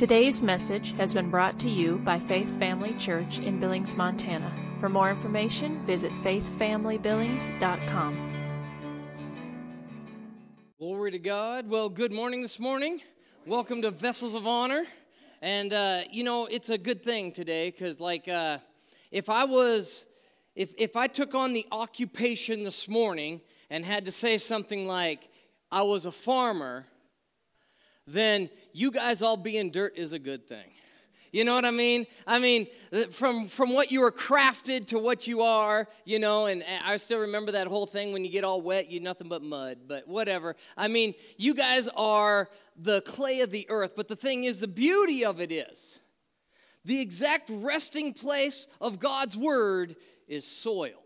Today's message has been brought to you by Faith Family Church in Billings, Montana. For more information, visit faithfamilybillings.com. Glory to God. Well, good morning this morning. Welcome to Vessels of Honor. And, uh, you know, it's a good thing today because, like, uh, if I was, if, if I took on the occupation this morning and had to say something like, I was a farmer, then you guys all being dirt is a good thing. You know what I mean? I mean, from from what you were crafted to what you are, you know, and I still remember that whole thing when you get all wet, you're nothing but mud, but whatever. I mean, you guys are the clay of the earth, but the thing is, the beauty of it is the exact resting place of God's word is soil.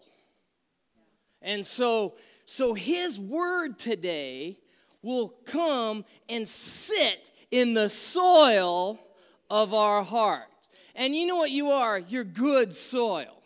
And so, so his word today will come and sit in the soil of our heart. And you know what you are? You're good soil.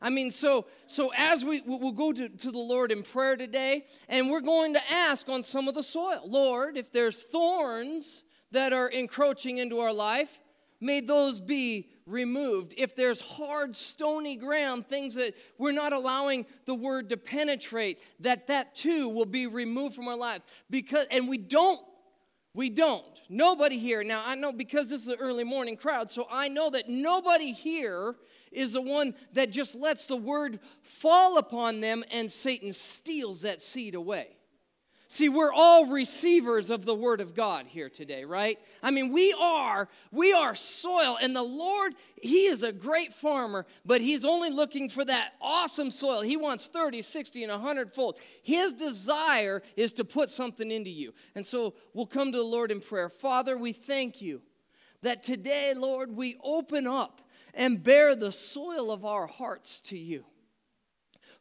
I mean, so so as we we'll go to, to the Lord in prayer today, and we're going to ask on some of the soil, Lord, if there's thorns that are encroaching into our life, may those be removed. If there's hard, stony ground, things that we're not allowing the word to penetrate, that that too will be removed from our life. Because, and we don't, we don't. Nobody here, now I know because this is an early morning crowd, so I know that nobody here is the one that just lets the word fall upon them and Satan steals that seed away. See, we're all receivers of the word of God here today, right? I mean, we are, we are soil, and the Lord, He is a great farmer, but He's only looking for that awesome soil. He wants 30, 60, and 100 fold. His desire is to put something into you. And so we'll come to the Lord in prayer. Father, we thank you that today, Lord, we open up and bear the soil of our hearts to you.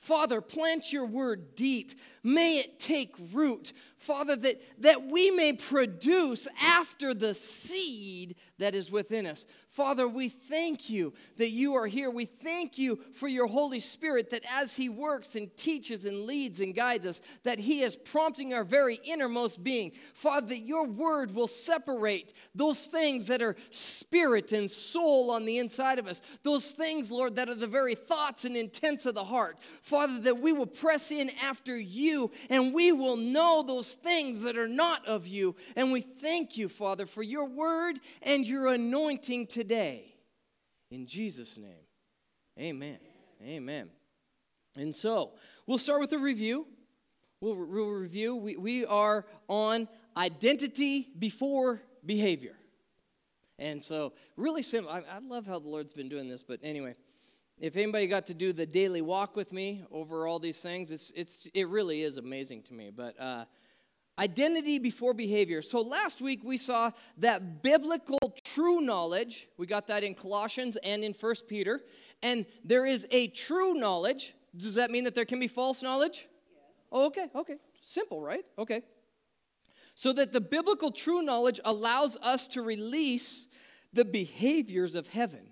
Father, plant your word deep. May it take root. Father, that, that we may produce after the seed that is within us. Father, we thank you that you are here. We thank you for your Holy Spirit that as He works and teaches and leads and guides us, that He is prompting our very innermost being. Father, that your word will separate those things that are spirit and soul on the inside of us, those things, Lord, that are the very thoughts and intents of the heart. Father, that we will press in after you and we will know those things that are not of you. And we thank you, Father, for your word and your anointing today today. In Jesus' name, amen. Amen. And so, we'll start with a review. We'll, we'll review. We, we are on identity before behavior. And so, really simple. I, I love how the Lord's been doing this, but anyway, if anybody got to do the daily walk with me over all these things, it's, it's, it really is amazing to me. But uh, Identity before behavior. So last week we saw that biblical true knowledge, we got that in Colossians and in First Peter, and there is a true knowledge. Does that mean that there can be false knowledge? Yes. Oh, okay, okay. Simple, right? Okay. So that the biblical true knowledge allows us to release the behaviors of heaven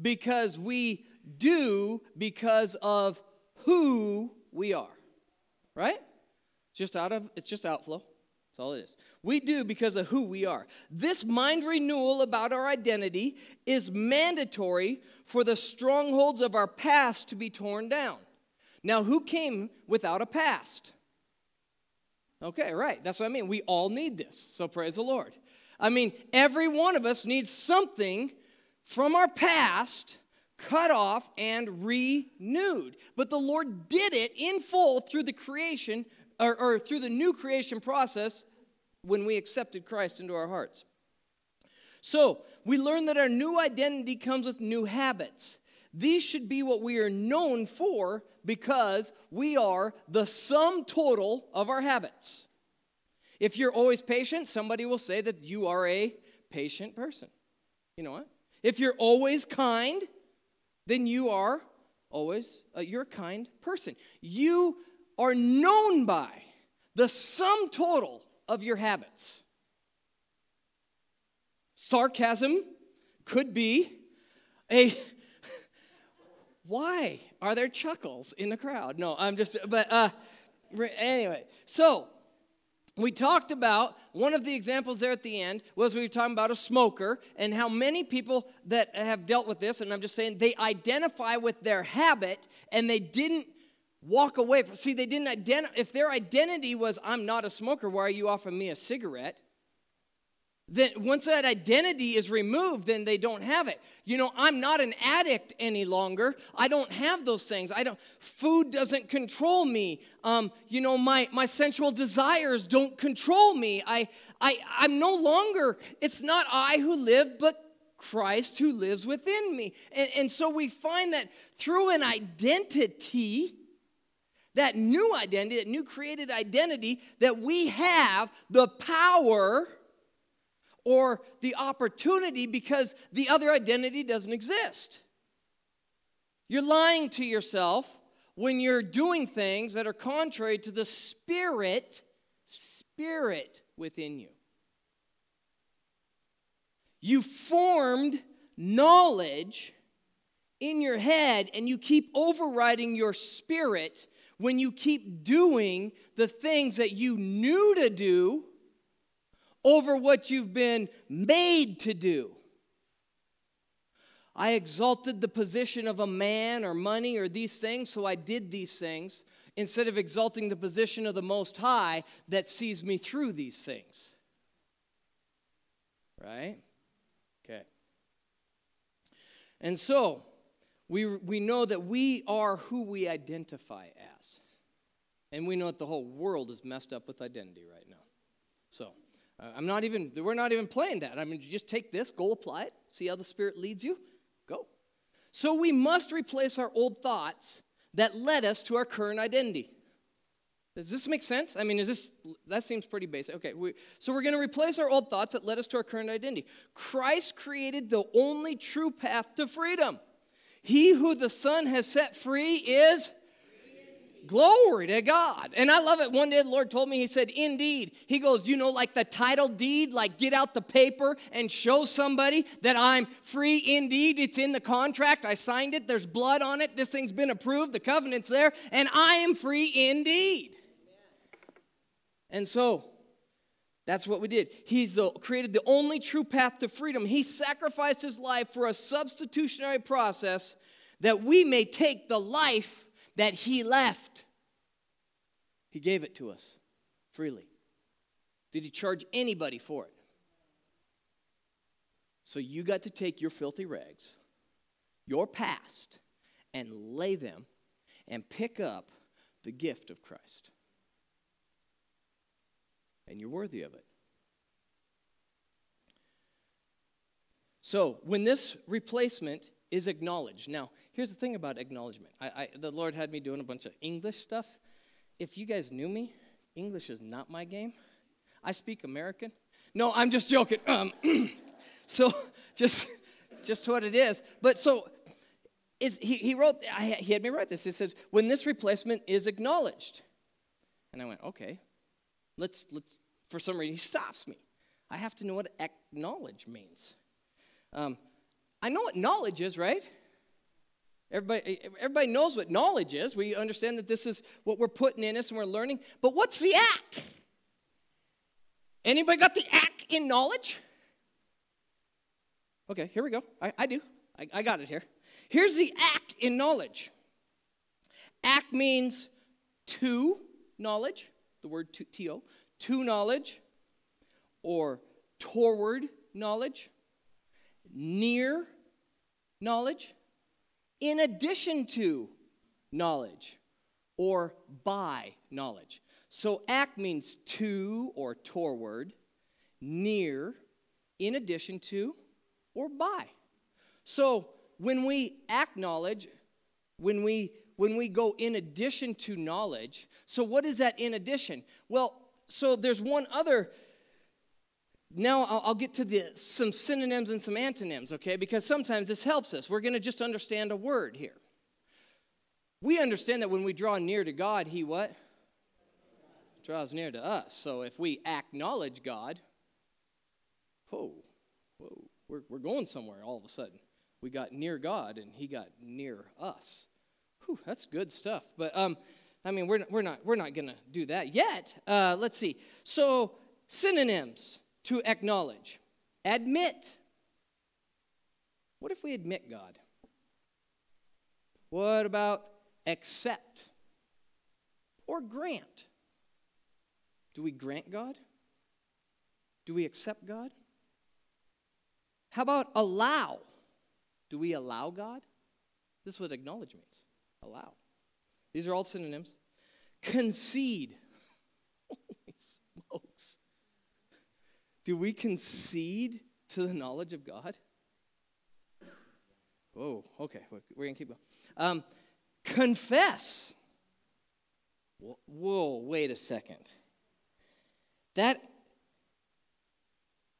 because we do because of who we are. Right? Just out of it's just outflow. That's all it is. We do because of who we are. This mind renewal about our identity is mandatory for the strongholds of our past to be torn down. Now, who came without a past? Okay, right. That's what I mean. We all need this. So praise the Lord. I mean, every one of us needs something from our past cut off and renewed. But the Lord did it in full through the creation or, or through the new creation process when we accepted Christ into our hearts. So, we learn that our new identity comes with new habits. These should be what we are known for because we are the sum total of our habits. If you're always patient, somebody will say that you are a patient person. You know what? If you're always kind, then you are always uh, you're a kind person. You are known by the sum total of your habits. Sarcasm could be a why are there chuckles in the crowd? No, I'm just, but uh, anyway, so we talked about one of the examples there at the end was we were talking about a smoker and how many people that have dealt with this and i'm just saying they identify with their habit and they didn't walk away see they didn't identify if their identity was i'm not a smoker why are you offering me a cigarette? Then once that identity is removed then they don't have it. You know i'm not an addict any longer. I don't have those things. I don't food doesn't control me. Um, you know my my sensual desires don't control me. I i i'm no longer it's not i who live but christ who lives within me. And, and so we find that through an identity that new identity that new created identity that we have the power or the opportunity because the other identity doesn't exist. You're lying to yourself when you're doing things that are contrary to the spirit spirit within you. You formed knowledge in your head and you keep overriding your spirit when you keep doing the things that you knew to do over what you've been made to do. I exalted the position of a man or money or these things, so I did these things instead of exalting the position of the Most High that sees me through these things. Right? Okay. And so, we, we know that we are who we identify as. And we know that the whole world is messed up with identity right now. So, uh, I'm not even, we're not even playing that. I mean, just take this, go apply it, see how the Spirit leads you, go. So we must replace our old thoughts that led us to our current identity. Does this make sense? I mean, is this, that seems pretty basic. Okay, we, so we're going to replace our old thoughts that led us to our current identity. Christ created the only true path to freedom. He who the Son has set free is Glory to God. And I love it. One day the Lord told me, He said, Indeed. He goes, You know, like the title deed, like get out the paper and show somebody that I'm free indeed. It's in the contract. I signed it. There's blood on it. This thing's been approved. The covenant's there. And I am free indeed. And so, that's what we did. He's created the only true path to freedom. He sacrificed his life for a substitutionary process that we may take the life that He left. He gave it to us freely. Did He charge anybody for it? So you got to take your filthy rags, your past, and lay them and pick up the gift of Christ. And you're worthy of it. So, when this replacement is acknowledged. Now, here's the thing about acknowledgement. I, I, the Lord had me doing a bunch of English stuff. If you guys knew me, English is not my game. I speak American. No, I'm just joking. Um, so, just, just what it is. But so, is, he, he wrote, I, he had me write this. He said, when this replacement is acknowledged. And I went, okay, let's, let's, for some reason, he stops me. I have to know what acknowledge means. Um, I know what knowledge is, right? Everybody, everybody knows what knowledge is. We understand that this is what we're putting in us and we're learning. But what's the act? Anybody got the act in knowledge? Okay, here we go. I, I do. I, I got it here. Here's the act in knowledge. Act means to knowledge, the word to, to, knowledge, or toward knowledge, near knowledge, in addition to knowledge, or by knowledge. So act means to or toward, near, in addition to, or by. So when we acknowledge, when we when we go in addition to knowledge, so what is that in addition? Well, so there's one other now I'll, I'll get to the, some synonyms and some antonyms, okay? Because sometimes this helps us. We're going to just understand a word here. We understand that when we draw near to God, He what? Draws near to us. So if we acknowledge God, whoa, whoa, we're, we're going somewhere all of a sudden. We got near God and He got near us. Whew, that's good stuff. But um, I mean, we're, we're not, we're not to do that yet. Uh, let's see. So, synonyms to acknowledge admit. What if we admit God? What about accept or grant? Do we grant God? Do we accept God? How about allow? Do we allow God? This is what acknowledge means allow. These are all synonyms. Concede. Holy smokes. Do we concede to the knowledge of God? Whoa, okay, we're going to keep going. Um, confess. Whoa, wait a second. That,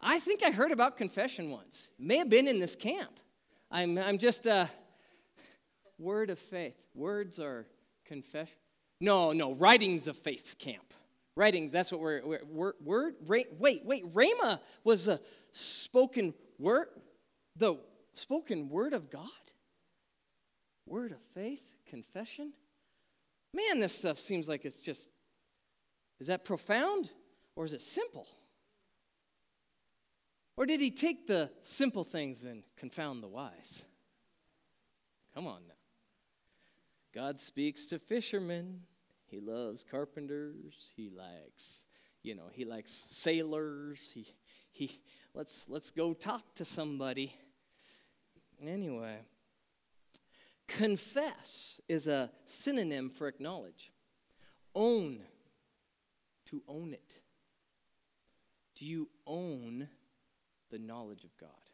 I think I heard about confession once. May have been in this camp. I'm, I'm just a word of faith. Words are confession. No, no, writings of faith camp. Writings, that's what we're, we're word, word, wait, wait, Rhema was a spoken word, the spoken word of God? Word of faith, confession? Man, this stuff seems like it's just, is that profound or is it simple? Or did he take the simple things and confound the wise? Come on now. God speaks to fishermen. He loves carpenters. He likes, you know, he likes sailors. He, he, let's, let's go talk to somebody. Anyway, confess is a synonym for acknowledge. Own, to own it. Do you own the knowledge of God?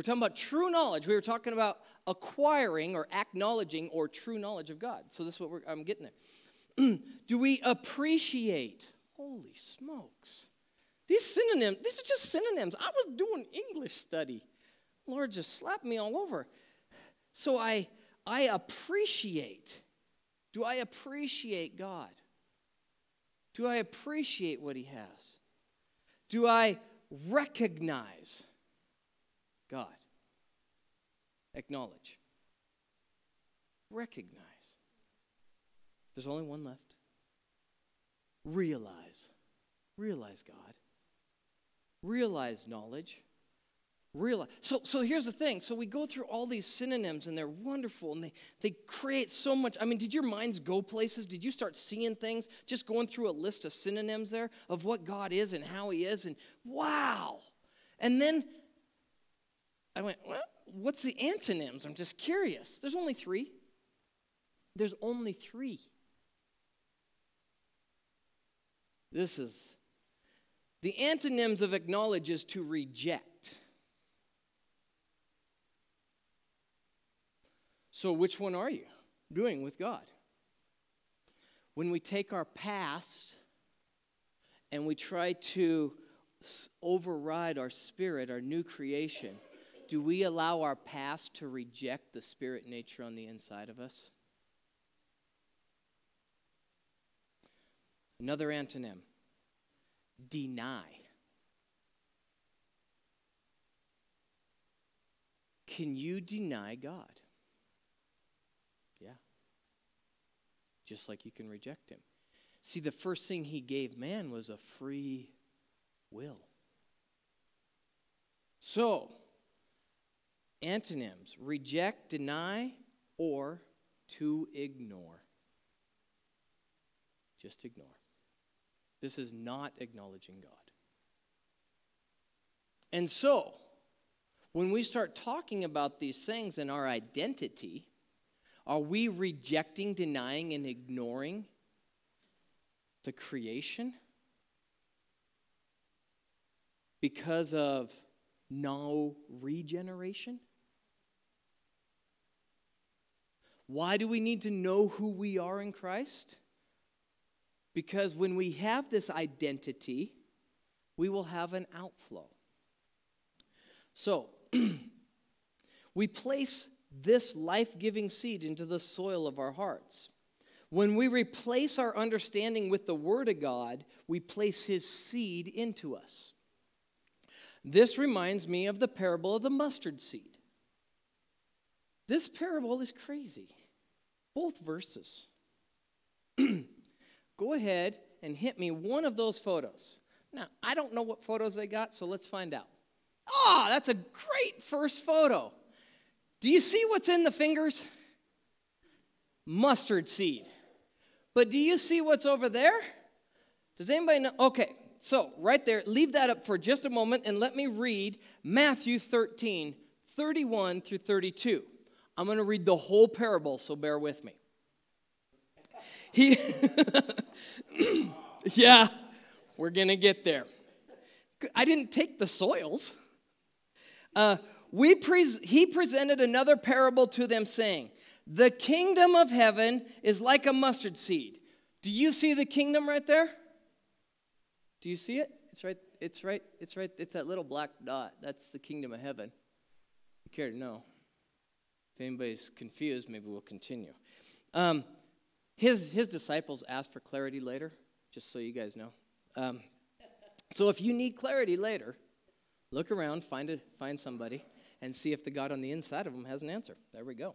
We're talking about true knowledge. We were talking about acquiring or acknowledging or true knowledge of God. So this is what I'm getting at. Do we appreciate? Holy smokes. These synonyms, these are just synonyms. I was doing English study. Lord just slapped me all over. So I I appreciate. Do I appreciate God? Do I appreciate what he has? Do I recognize God. Acknowledge. Recognize. There's only one left. Realize. Realize God. Realize knowledge. Realize. So, so here's the thing. So we go through all these synonyms and they're wonderful and they, they create so much. I mean, did your minds go places? Did you start seeing things? Just going through a list of synonyms there of what God is and how He is and wow. And then I went, well, what's the antonyms? I'm just curious. There's only three. There's only three. This is the antonyms of acknowledge is to reject. So, which one are you doing with God? When we take our past and we try to override our spirit, our new creation, do we allow our past to reject the spirit nature on the inside of us? Another antonym deny. Can you deny God? Yeah. Just like you can reject Him. See, the first thing He gave man was a free will. So, Antonyms reject, deny, or to ignore. Just ignore. This is not acknowledging God. And so, when we start talking about these things and our identity, are we rejecting, denying, and ignoring the creation because of no regeneration? Why do we need to know who we are in Christ? Because when we have this identity, we will have an outflow. So, we place this life giving seed into the soil of our hearts. When we replace our understanding with the Word of God, we place His seed into us. This reminds me of the parable of the mustard seed. This parable is crazy both verses. go ahead and hit me one of those photos. Now, I don't know what photos they got, so let's find out. Oh, that's a great first photo. Do you see what's in the fingers? Mustard seed. But do you see what's over there? Does anybody know? Okay, so right there, leave that up for just a moment and let me read Matthew 13, 31 through 32. I'm going to read the whole parable, so bear with me. He, yeah, we're going to get there. I didn't take the soils. Uh, we pre- he presented another parable to them, saying, The kingdom of heaven is like a mustard seed. Do you see the kingdom right there? Do you see it? It's right, it's right, it's right, it's that little black dot. That's the kingdom of heaven. You care to know? If anybody's confused, maybe we'll continue. Um, his, his disciples asked for clarity later, just so you guys know. Um, so if you need clarity later, look around, find, a, find somebody, and see if the God on the inside of them has an answer. There we go.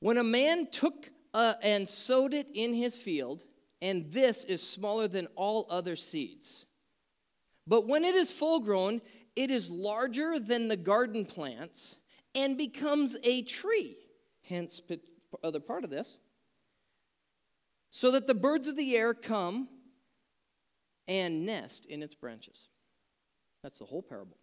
When a man took uh, and sowed it in his field, and this is smaller than all other seeds. But when it is full grown, it is larger than the garden plants and becomes a tree. Hence, other part of this. So that the birds of the air come and nest in its branches. That's the whole parable.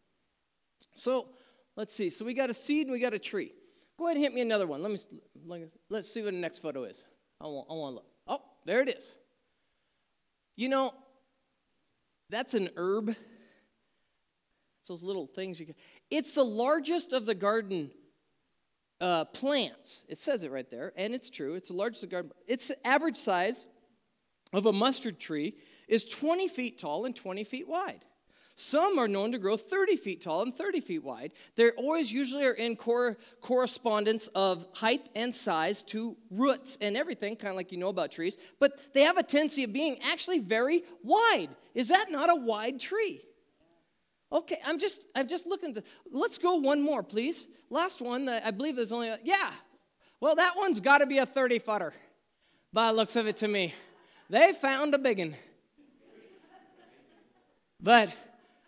So let's see. So we got a seed and we got a tree. Go ahead and hit me another one. Let me let's see what the next photo is. I want, I want to look. Oh, there it is. You know, that's an herb. It's those little things you get. It's the largest of the garden uh, plants. It says it right there, and it's true. It's the largest of the garden. Its average size of a mustard tree is 20 feet tall and 20 feet wide. Some are known to grow 30 feet tall and 30 feet wide. They always usually are in cor- correspondence of height and size to roots and everything, kind of like you know about trees, but they have a tendency of being actually very wide. Is that not a wide tree? Okay, I'm just I'm just looking to let's go one more, please. Last one, I believe there's only a, yeah. Well, that one's got to be a 30 footer by looks of it to me. They found a big one. But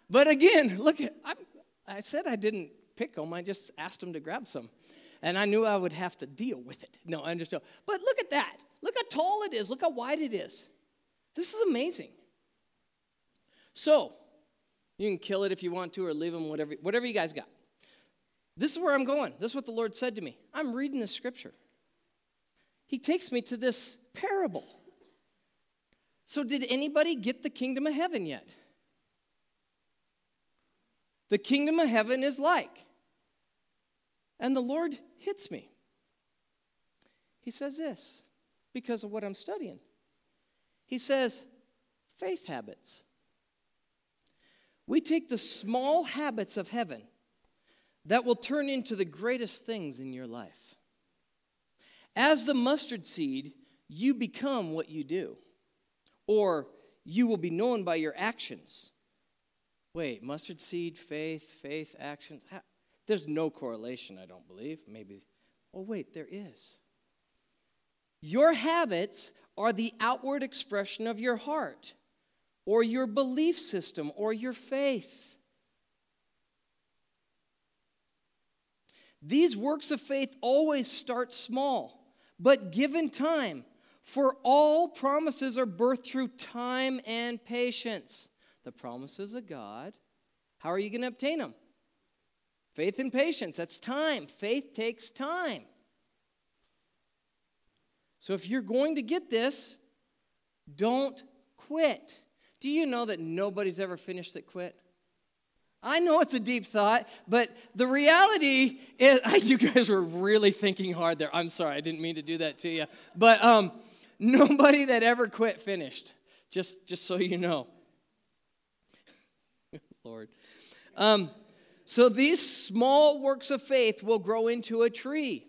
but again, look, I, I said I didn't pick them. I just asked them to grab some. And I knew I would have to deal with it. No, I understand. But look at that. Look how tall it is. Look how wide it is. This is amazing. So, you can kill it if you want to or leave them, whatever, whatever you guys got. This is where I'm going. This is what the Lord said to me. I'm reading the scripture. He takes me to this parable. So, did anybody get the kingdom of heaven yet? the kingdom of heaven is like. And the Lord hits me. He says this because of what I'm studying. He says, faith habits. We take the small habits of heaven that will turn into the greatest things in your life. As the mustard seed, you become what you do, or you will be known by your actions. Wait, mustard seed, faith, faith, actions. There's no correlation, I don't believe. Maybe. Oh, wait, there is. Your habits are the outward expression of your heart, or your belief system, or your faith. These works of faith always start small, but given time, for all promises are birthed through time and patience the promises of God. How are you going to obtain them? Faith and patience, that's time. Faith takes time. So if you're going to get this, don't quit. Do you know that nobody's ever finished that quit? I know it's a deep thought, but the reality is, you guys were really thinking hard there. I'm sorry, I didn't mean to do that to you. But um, nobody that ever quit finished, just, just so you know. Lord. Um, so these small works of faith will grow into a tree.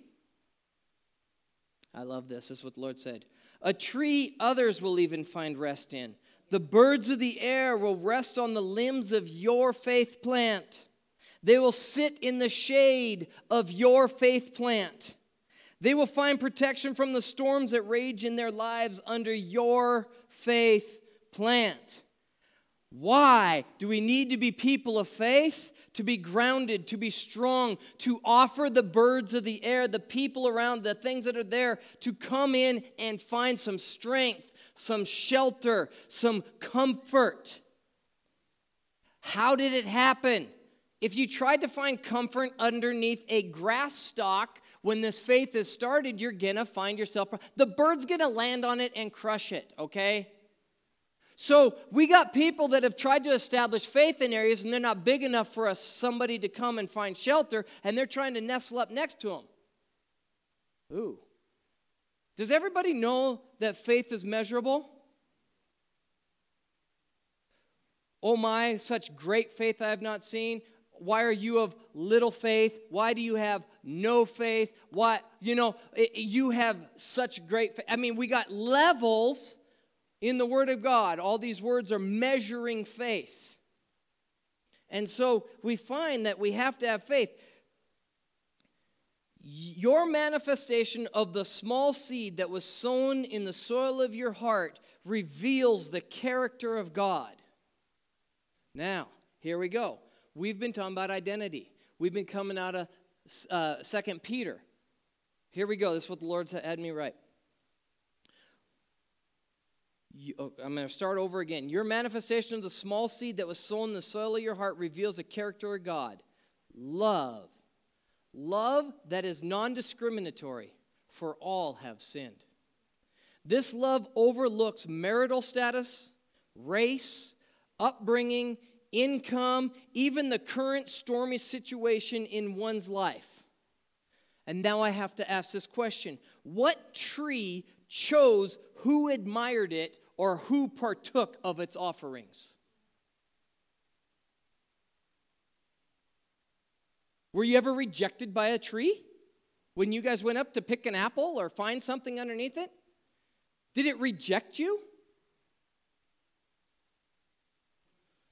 I love this. This is what the Lord said. A tree others will even find rest in. The birds of the air will rest on the limbs of your faith plant. They will sit in the shade of your faith plant. They will find protection from the storms that rage in their lives under your faith plant. Why do we need to be people of faith? To be grounded, to be strong, to offer the birds of the air, the people around, the things that are there, to come in and find some strength, some shelter, some comfort. How did it happen? If you tried to find comfort underneath a grass stalk when this faith is started, you're gonna find yourself, the bird's gonna land on it and crush it, okay? So we got people that have tried to establish faith in areas and they're not big enough for us somebody to come and find shelter and they're trying to nestle up next to them. Ooh. Does everybody know that faith is measurable? Oh my, such great faith I have not seen. Why are you of little faith? Why do you have no faith? Why, you know, you have such great faith. I mean, we got levels in the Word of God. All these words are measuring faith. And so we find that we have to have faith. Your manifestation of the small seed that was sown in the soil of your heart reveals the character of God. Now, here we go. We've been talking about identity. We've been coming out of uh, Second Peter. Here we go. This is what the Lord had me write you, oh, I'm going to start over again. Your manifestation of the small seed that was sown in the soil of your heart reveals the character of God. Love. Love that is non discriminatory, for all have sinned. This love overlooks marital status, race, upbringing, income, even the current stormy situation in one's life. And now I have to ask this question What tree chose who admired it or who partook of its offerings. Were you ever rejected by a tree when you guys went up to pick an apple or find something underneath it? Did it reject you?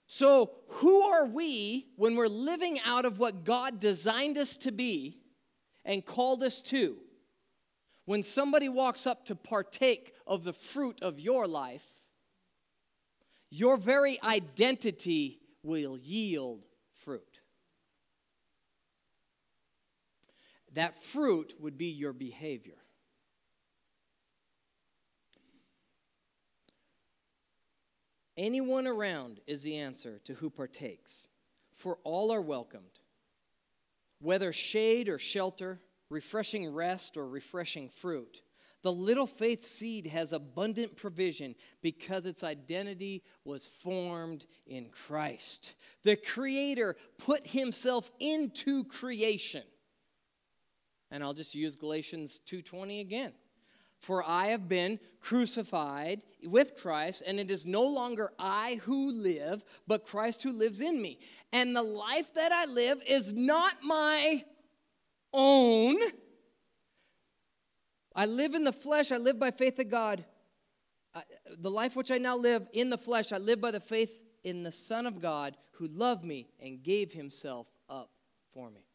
So, who are we when we're living out of what God designed us to be and called us to? When somebody walks up to partake of the fruit of your life, your very identity will yield fruit. That fruit would be your behavior. Anyone around is the answer to who partakes, for all are welcomed. Whether shade or shelter, refreshing rest or refreshing fruit. The little faith seed has abundant provision because its identity was formed in Christ. The Creator put Himself into creation. And I'll just use Galatians 2:20 again. For I have been crucified with Christ, and it is no longer I who live, but Christ who lives in me. And the life that I live is not my own. I live in the flesh, I live by faith of God. I, the life which I now live in the flesh, I live by the faith in the Son of God who loved me and gave himself up for me.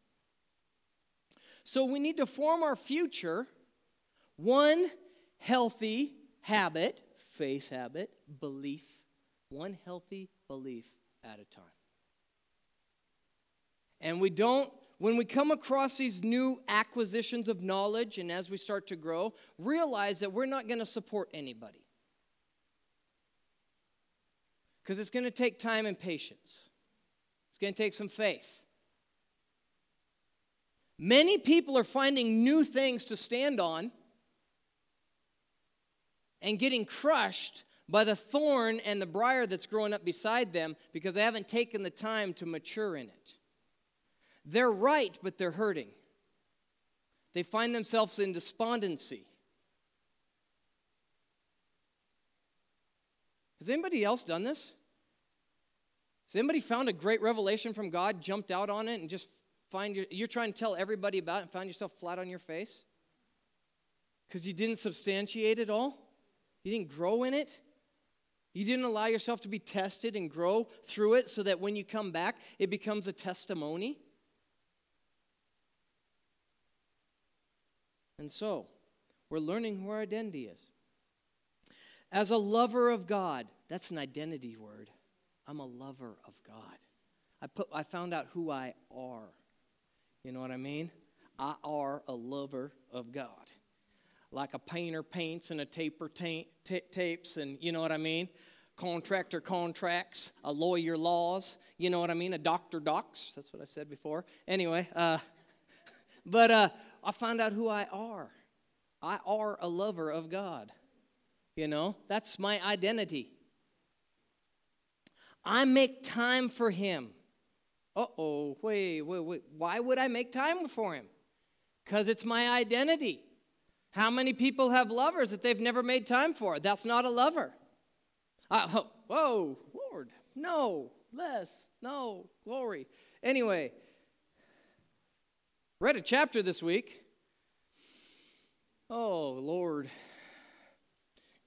So we need to form our future one healthy habit, faith habit, belief, one healthy belief at a time. And we don't when we come across these new acquisitions of knowledge and as we start to grow, realize that we're not going to support anybody. Because it's going to take time and patience, it's going to take some faith. Many people are finding new things to stand on and getting crushed by the thorn and the briar that's growing up beside them because they haven't taken the time to mature in it. They're right, but they're hurting. They find themselves in despondency. Has anybody else done this? Has anybody found a great revelation from God, jumped out on it, and just find your, you're trying to tell everybody about it and find yourself flat on your face? Because you didn't substantiate it all? You didn't grow in it? You didn't allow yourself to be tested and grow through it so that when you come back, it becomes a testimony? And so, we're learning who our identity is. As a lover of God, that's an identity word. I'm a lover of God. I, put, I found out who I are. You know what I mean? I are a lover of God. Like a painter paints and a taper ta- t- tapes, and you know what I mean? Contractor contracts, a lawyer laws, you know what I mean? A doctor docs. That's what I said before. Anyway, uh, but uh, I found out who I are. I are a lover of God. You know, that's my identity. I make time for Him. Uh oh, wait, wait, wait. Why would I make time for Him? Because it's my identity. How many people have lovers that they've never made time for? That's not a lover. Uh, whoa, Lord, no, less, no, glory. Anyway, read a chapter this week. Oh, Lord.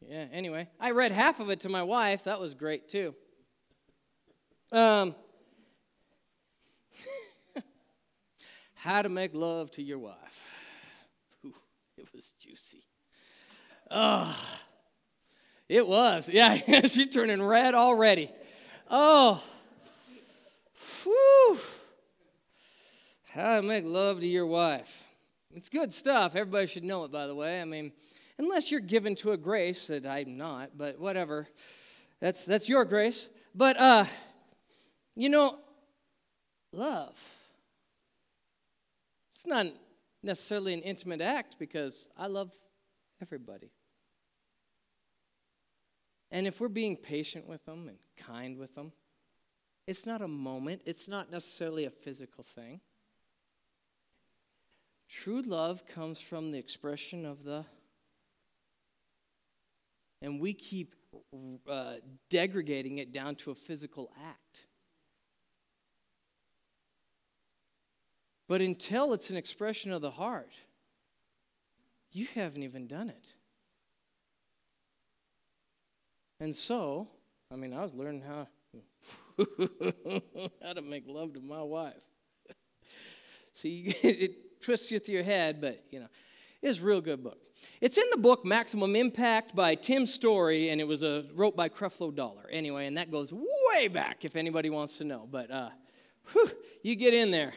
Yeah, anyway, I read half of it to my wife. That was great too. Um, how to make love to your wife. Ooh, it was juicy. Oh, it was. Yeah, she's turning red already. Oh, whew. How to make love to your wife. It's good stuff. Everybody should know it, by the way. I mean, unless you're given to a grace that I'm not, but whatever. That's that's your grace. But uh, you know, love. It's not necessarily an intimate act because I love everybody. And if we're being patient with them and kind with them, it's not a moment, it's not necessarily a physical thing. True love comes from the expression of the. And we keep uh, degrading it down to a physical act. But until it's an expression of the heart, you haven't even done it. And so, I mean, I was learning how, how to make love to my wife. See, it twists you through your head, but you know, it's a real good book. It's in the book Maximum Impact by Tim Storey, and it was a, wrote by Creflo Dollar. Anyway, and that goes way back if anybody wants to know. But uh, whew, you get in there.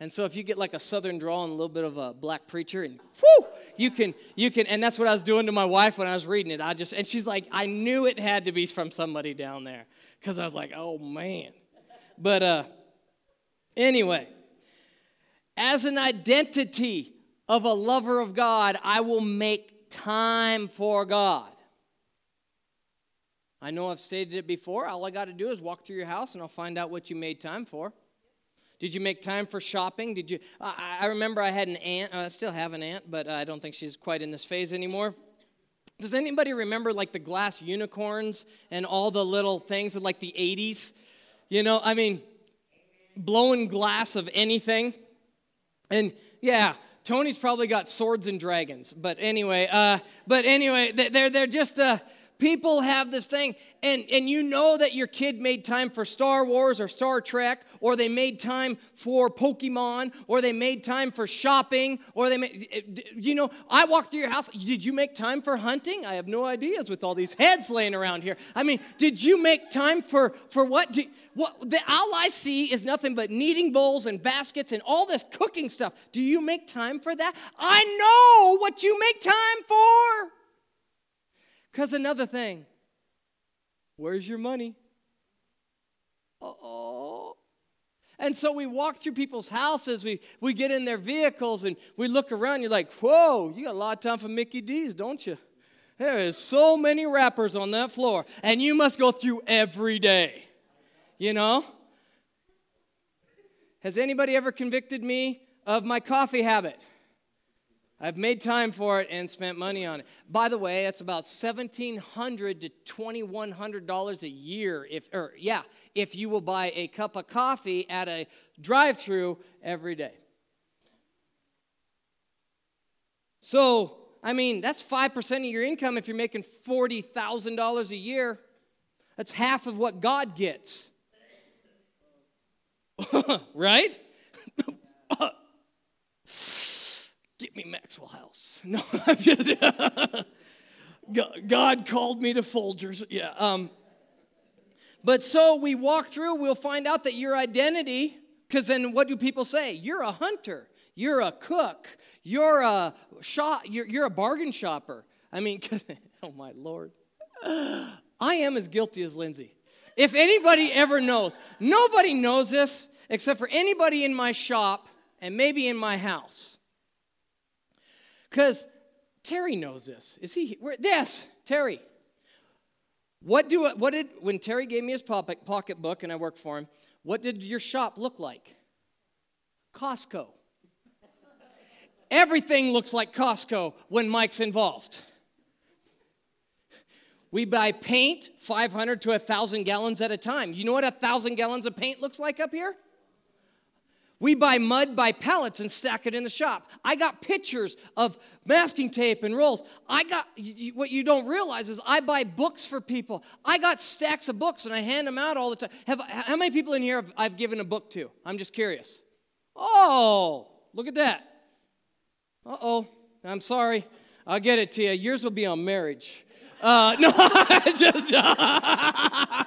And so if you get like a southern drawl and a little bit of a black preacher and whoo, you can you can and that's what I was doing to my wife when I was reading it. I just and she's like, I knew it had to be from somebody down there. Because I was like, oh man. But uh anyway, as an identity of a lover of God, I will make time for God. I know I've stated it before. All I got to do is walk through your house and I'll find out what you made time for. Did you make time for shopping? Did you? I, I remember I had an aunt. I still have an aunt, but I don't think she's quite in this phase anymore. Does anybody remember like the glass unicorns and all the little things of like the 80s? You know, I mean, blowing glass of anything. And yeah, Tony's probably got swords and dragons. But anyway, uh, but anyway, they're they're just uh, people have this thing and, and you know that your kid made time for Star Wars or Star Trek, or they made time for Pokemon, or they made time for shopping, or they made, eh, you know, I walked through your house. Did you make time for hunting? I have no ideas with all these heads laying around here. I mean, did you make time for, for what? Do, what the, all I see is nothing but kneading bowls and baskets and all this cooking stuff. Do you make time for that? I know what you make time for. Because another thing, Where's your money? oh. And so we walk through people's houses, we, we get in their vehicles, and we look around. You're like, whoa, you got a lot of time for Mickey D's, don't you? There is so many wrappers on that floor, and you must go through every day. You know? Has anybody ever convicted me of my coffee habit? I've made time for it and spent money on it. By the way, that's about 1,700 to $2,100 a year if, or yeah, if you will buy a cup of coffee at a drive-through every day. So, I mean, that's 5% of your income if you're making $40,000 a year. That's half of what God gets. right? Get me Maxwell House. No, I'm just. God called me to Folgers. Yeah. Um, but so we walk through, we'll find out that your identity, because then what do people say? You're a hunter, you're a cook, you're a shop, you're, you're a bargain shopper. I mean, oh my Lord. I am as guilty as Lindsay. If anybody ever knows, nobody knows this except for anybody in my shop and maybe in my house. Because Terry knows this. Is he? Where, Terry. What do what did when Terry gave me his pocket pocketbook and I worked for him? What did your shop look like? Costco. Everything looks like Costco when Mike's involved. We buy paint 500 to 1,000 gallons at a time. You know what a 1,000 gallons of paint looks like up here? We buy mud by pallets and stack it in the shop. I got pictures of masking tape and rolls. I got what you don't realize is I buy books for people. I got stacks of books and I hand them out all the time. Have, how many people in here have I've given a book to? I'm just curious. Oh, look at that. Uh oh, I'm sorry. I'll get it to you. Yours will be on marriage. Uh, no, just.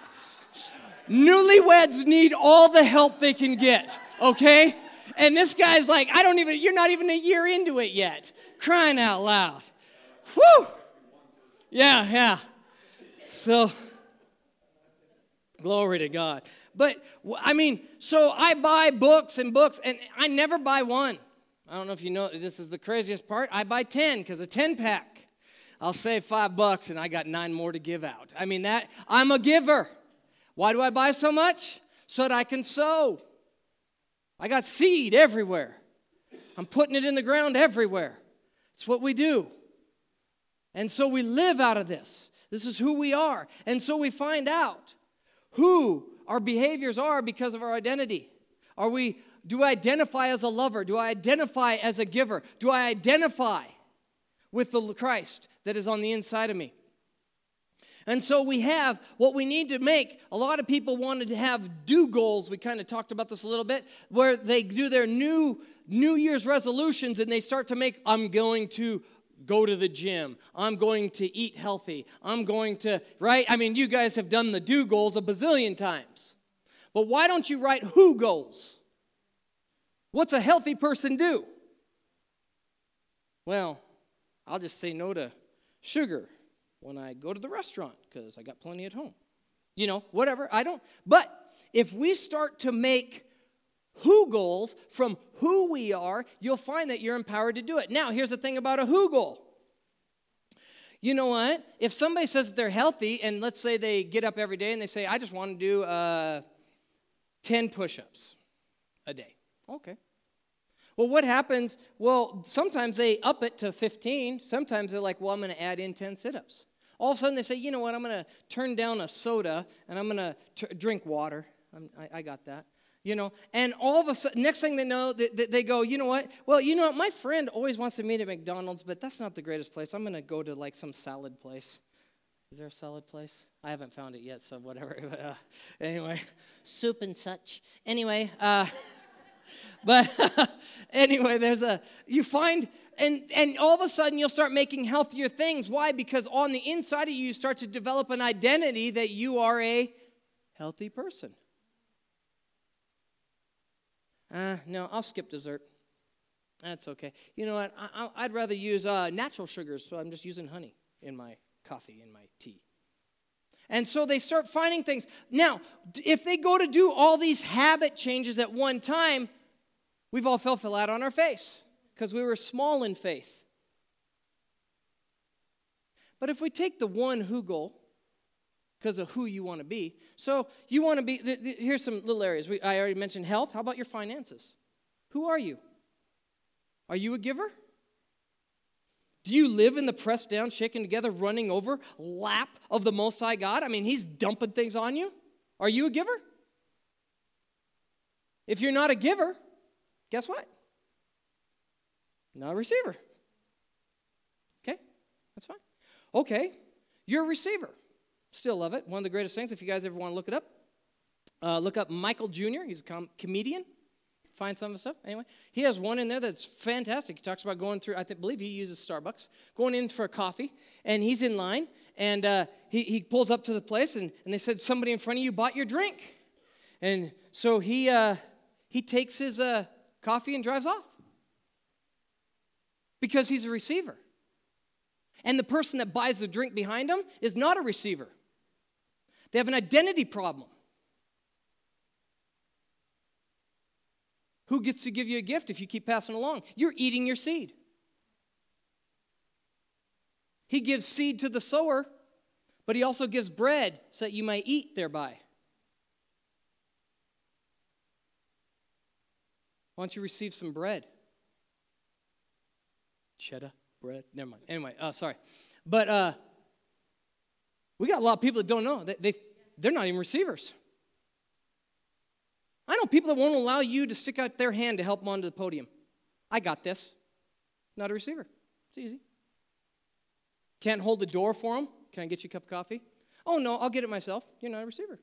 Newlyweds need all the help they can get okay? And this guy's like, I don't even, you're not even a year into it yet. Crying out loud. Whew. Yeah, yeah. So, glory to God. But, I mean, so I buy books and books, and I never buy one. I don't know if you know, this is the craziest part. I buy 10 because a 10 pack. I'll save five bucks and I got nine more to give out. I mean, that, I'm a giver. Why do I buy so much? So that I can sow. I got seed everywhere. I'm putting it in the ground everywhere. It's what we do. And so we live out of this. This is who we are. And so we find out who our behaviors are because of our identity. Are we do I identify as a lover? Do I identify as a giver? Do I identify with the Christ that is on the inside of me? And so we have what we need to make. A lot of people wanted to have do goals. We kind of talked about this a little bit, where they do their new New Year's resolutions and they start to make, I'm going to go to the gym. I'm going to eat healthy. I'm going to, right? I mean, you guys have done the do goals a bazillion times. But why don't you write who goals? What's a healthy person do? Well, I'll just say no to sugar when I go to the restaurant because I got plenty at home. You know, whatever. I don't. But if we start to make who goals from who we are, you'll find that you're empowered to do it. Now, here's the thing about a who goal. You know what? If somebody says they're healthy, and let's say they get up every day and they say, I just want to do uh, 10 push ups a day. Okay. Well, what happens? Well, sometimes they up it to 15. Sometimes they're like, well, I'm going to add in 10 sit ups. All of a sudden they say, you know what, I'm going to turn down a soda and I'm going to drink water. I, I got that you know? And all of a sudden next thing they know they, they, go you know what? Well you know what? My friend always wants to meet at mcdonald's but that's not the greatest place. I'm going to go to like some salad place. Is there a salad place? I haven't found it yet so whatever uh, anyway. Soup and such. Anyway uh, but anyway there's a you find and, and all of a sudden you'll start making healthier things. Why? Because on the inside of you, you start to develop an identity that you are a healthy person. Uh, no, I'll skip dessert. That's okay. You know what? I, would rather use uh, natural sugars, so I'm just using honey in my coffee, in my tea. And so they start finding things. Now, if they go to do all these habit changes at one time, we've all fell flat on our face because we were small in faith. But if we take the one who goal, because of who you want to be, so you want to be, th- th- here's some little areas. We, I already mentioned health. How about your finances? Who are you? Are you a giver? Do you live in the pressed down, shaken together, running over lap of the Most High God? I mean, He's dumping things on you. Are you a giver? If you're not a giver, guess what? Not a receiver. Okay, that's fine. Okay, you're a receiver. Still love it. One of the greatest things, if you guys ever want to look it up, uh, look up Michael Jr., he's a com- comedian. find some of the stuff. Anyway, he has one in there that's fantastic. He talks about going through, I think, believe he uses Starbucks, going in for a coffee, and he's in line, and uh, he, he pulls up to the place, and, and they said, Somebody in front of you bought your drink. And so he, uh, he takes his uh, coffee and drives off because he's a receiver. And the person that buys the drink behind him is not a receiver, they have an identity problem. Who gets to give you a gift if you keep passing along? You're eating your seed. He gives seed to the sower, but he also gives bread so that you may eat thereby. Why don't you receive some bread? Cheddar bread. Never mind. Anyway, uh, sorry. But uh, we got a lot of people that don't know. They, they, they're not even receivers. I know people that won't allow you to stick out their hand to help them onto the podium. I got this. Not a receiver. It's easy. Can't hold the door for them. Can I get you a cup of coffee? Oh, no, I'll get it myself. You're not a receiver.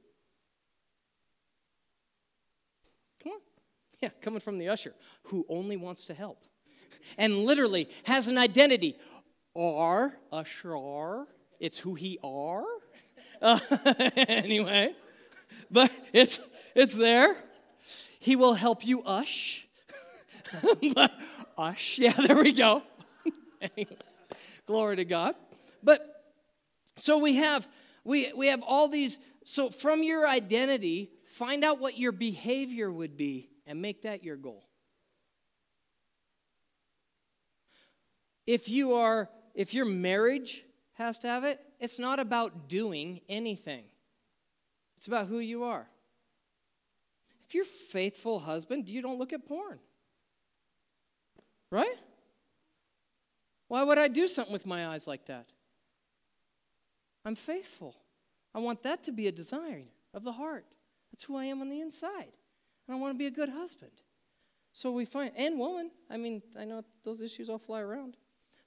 Come on. Yeah, coming from the usher who only wants to help and literally has an identity. Or, usher, it's who he are. Uh, anyway, but it's, it's there. He will help you ush. ush, yeah, there we go. Glory to God. But so we have we we have all these so from your identity, find out what your behavior would be and make that your goal. If you are if your marriage has to have it, it's not about doing anything. It's about who you are. If you're faithful husband, you don't look at porn. Right? Why would I do something with my eyes like that? I'm faithful. I want that to be a desire of the heart. That's who I am on the inside. And I want to be a good husband. So we find, and woman, I mean, I know those issues all fly around.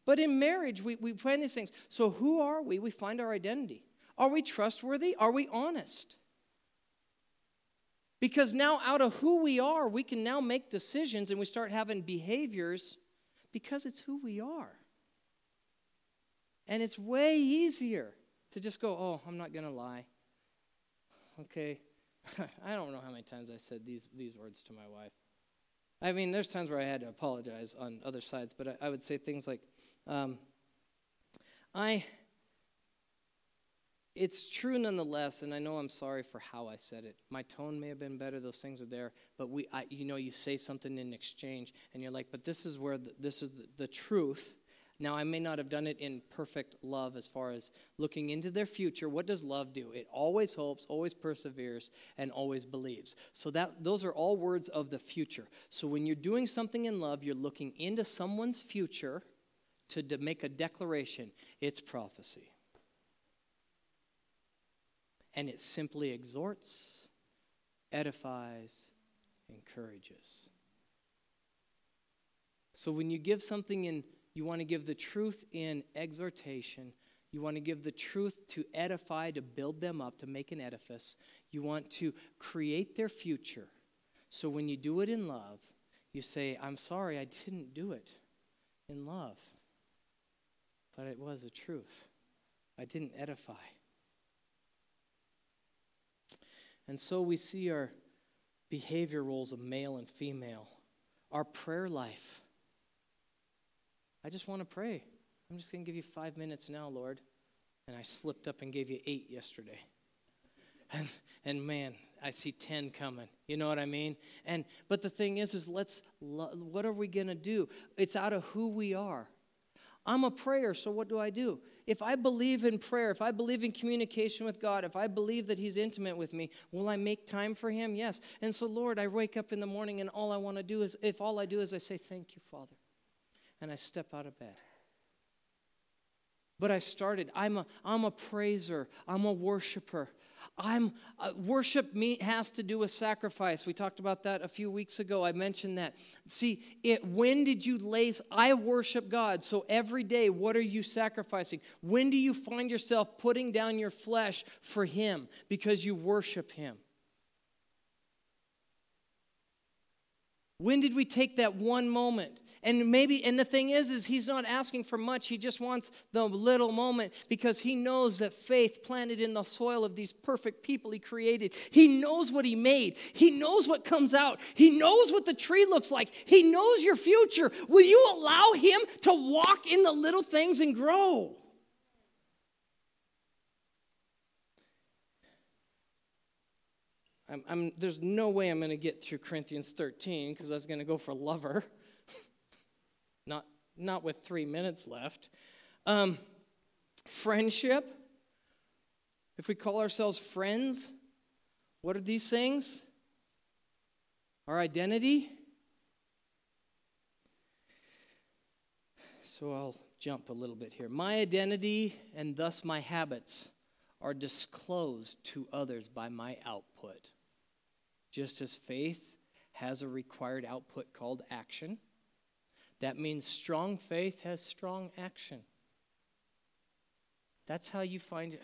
But in marriage, we, we find these things. So who are we? We find our identity. Are we trustworthy? Are we honest? Because now, out of who we are, we can now make decisions and we start having behaviors because it's who we are. And it's way easier to just go, oh, I'm not going to lie. Okay. I don't know how many times I said these, these words to my wife. I mean, there's times where I had to apologize on other sides, but I, I would say things like, um, I it's true nonetheless, and I know I'm sorry for how I said it. My tone may have been better; those things are there. But we, I, you know, you say something in exchange, and you're like, "But this is where the, this is the, the truth." Now, I may not have done it in perfect love as far as looking into their future. What does love do? It always hopes, always perseveres, and always believes. So that those are all words of the future. So when you're doing something in love, you're looking into someone's future to, to make a declaration. It's prophecy and it simply exhorts, edifies, encourages. So when you give something in, you want to give the truth in exhortation. You want to give the truth to edify, to build them up, to make an edifice. You want to create their future. So when you do it in love, you say, I'm sorry, I didn't do it in love. But it was a truth. I didn't edify. And so we see our behavior roles of male and female, our prayer life. I just want to pray. I'm just going to give you five minutes now, Lord. And I slipped up and gave you eight yesterday. And, and man, I see 10 coming. You know what I mean? And but the thing is is let's what are we going to do? It's out of who we are. I'm a prayer, so what do I do? If I believe in prayer, if I believe in communication with God, if I believe that He's intimate with me, will I make time for Him? Yes. And so, Lord, I wake up in the morning and all I want to do is, if all I do is I say, Thank you, Father, and I step out of bed. But I started, I'm a, I'm a praiser, I'm a worshiper. I'm uh, worship me has to do with sacrifice. We talked about that a few weeks ago. I mentioned that. See, it when did you lace I worship God. So every day what are you sacrificing? When do you find yourself putting down your flesh for him because you worship him? When did we take that one moment? And maybe, and the thing is, is he's not asking for much. He just wants the little moment because he knows that faith planted in the soil of these perfect people he created. He knows what he made. He knows what comes out. He knows what the tree looks like. He knows your future. Will you allow him to walk in the little things and grow? I'm, I'm, there's no way I'm going to get through Corinthians 13 because I was going to go for lover. Not, with three minutes left. Um, friendship. If we call ourselves friends, what are these things? Our identity. So I'll jump a little bit here. My identity and thus my habits are disclosed to others by my output. Just as faith has a required output called action, that means strong faith has strong action. That's how you find it.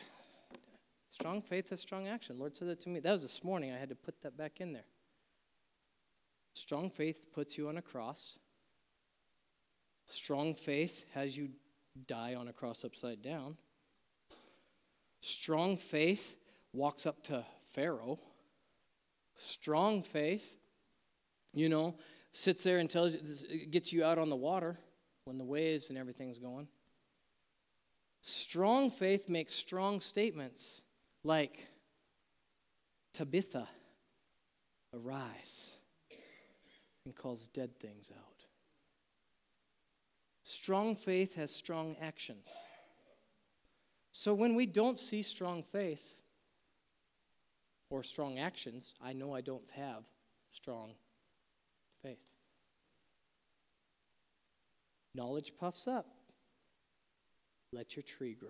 Strong faith has strong action. Lord said that to me. That was this morning. I had to put that back in there. Strong faith puts you on a cross. Strong faith has you die on a cross upside down. Strong faith walks up to Pharaoh strong faith, you know, sits there and tells you, gets you out on the water when the waves and everything's going. Strong faith makes strong statements like, Tabitha, arise, and calls dead things out. Strong faith has strong actions. So when we don't see strong faith, or strong actions, I know I don't have strong faith. Knowledge puffs up. Let your tree grow.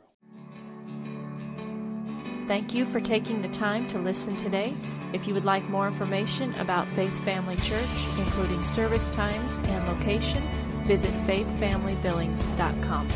Thank you for taking the time to listen today. If you would like more information about Faith Family Church, including service times and location, visit faithfamilybillings.com.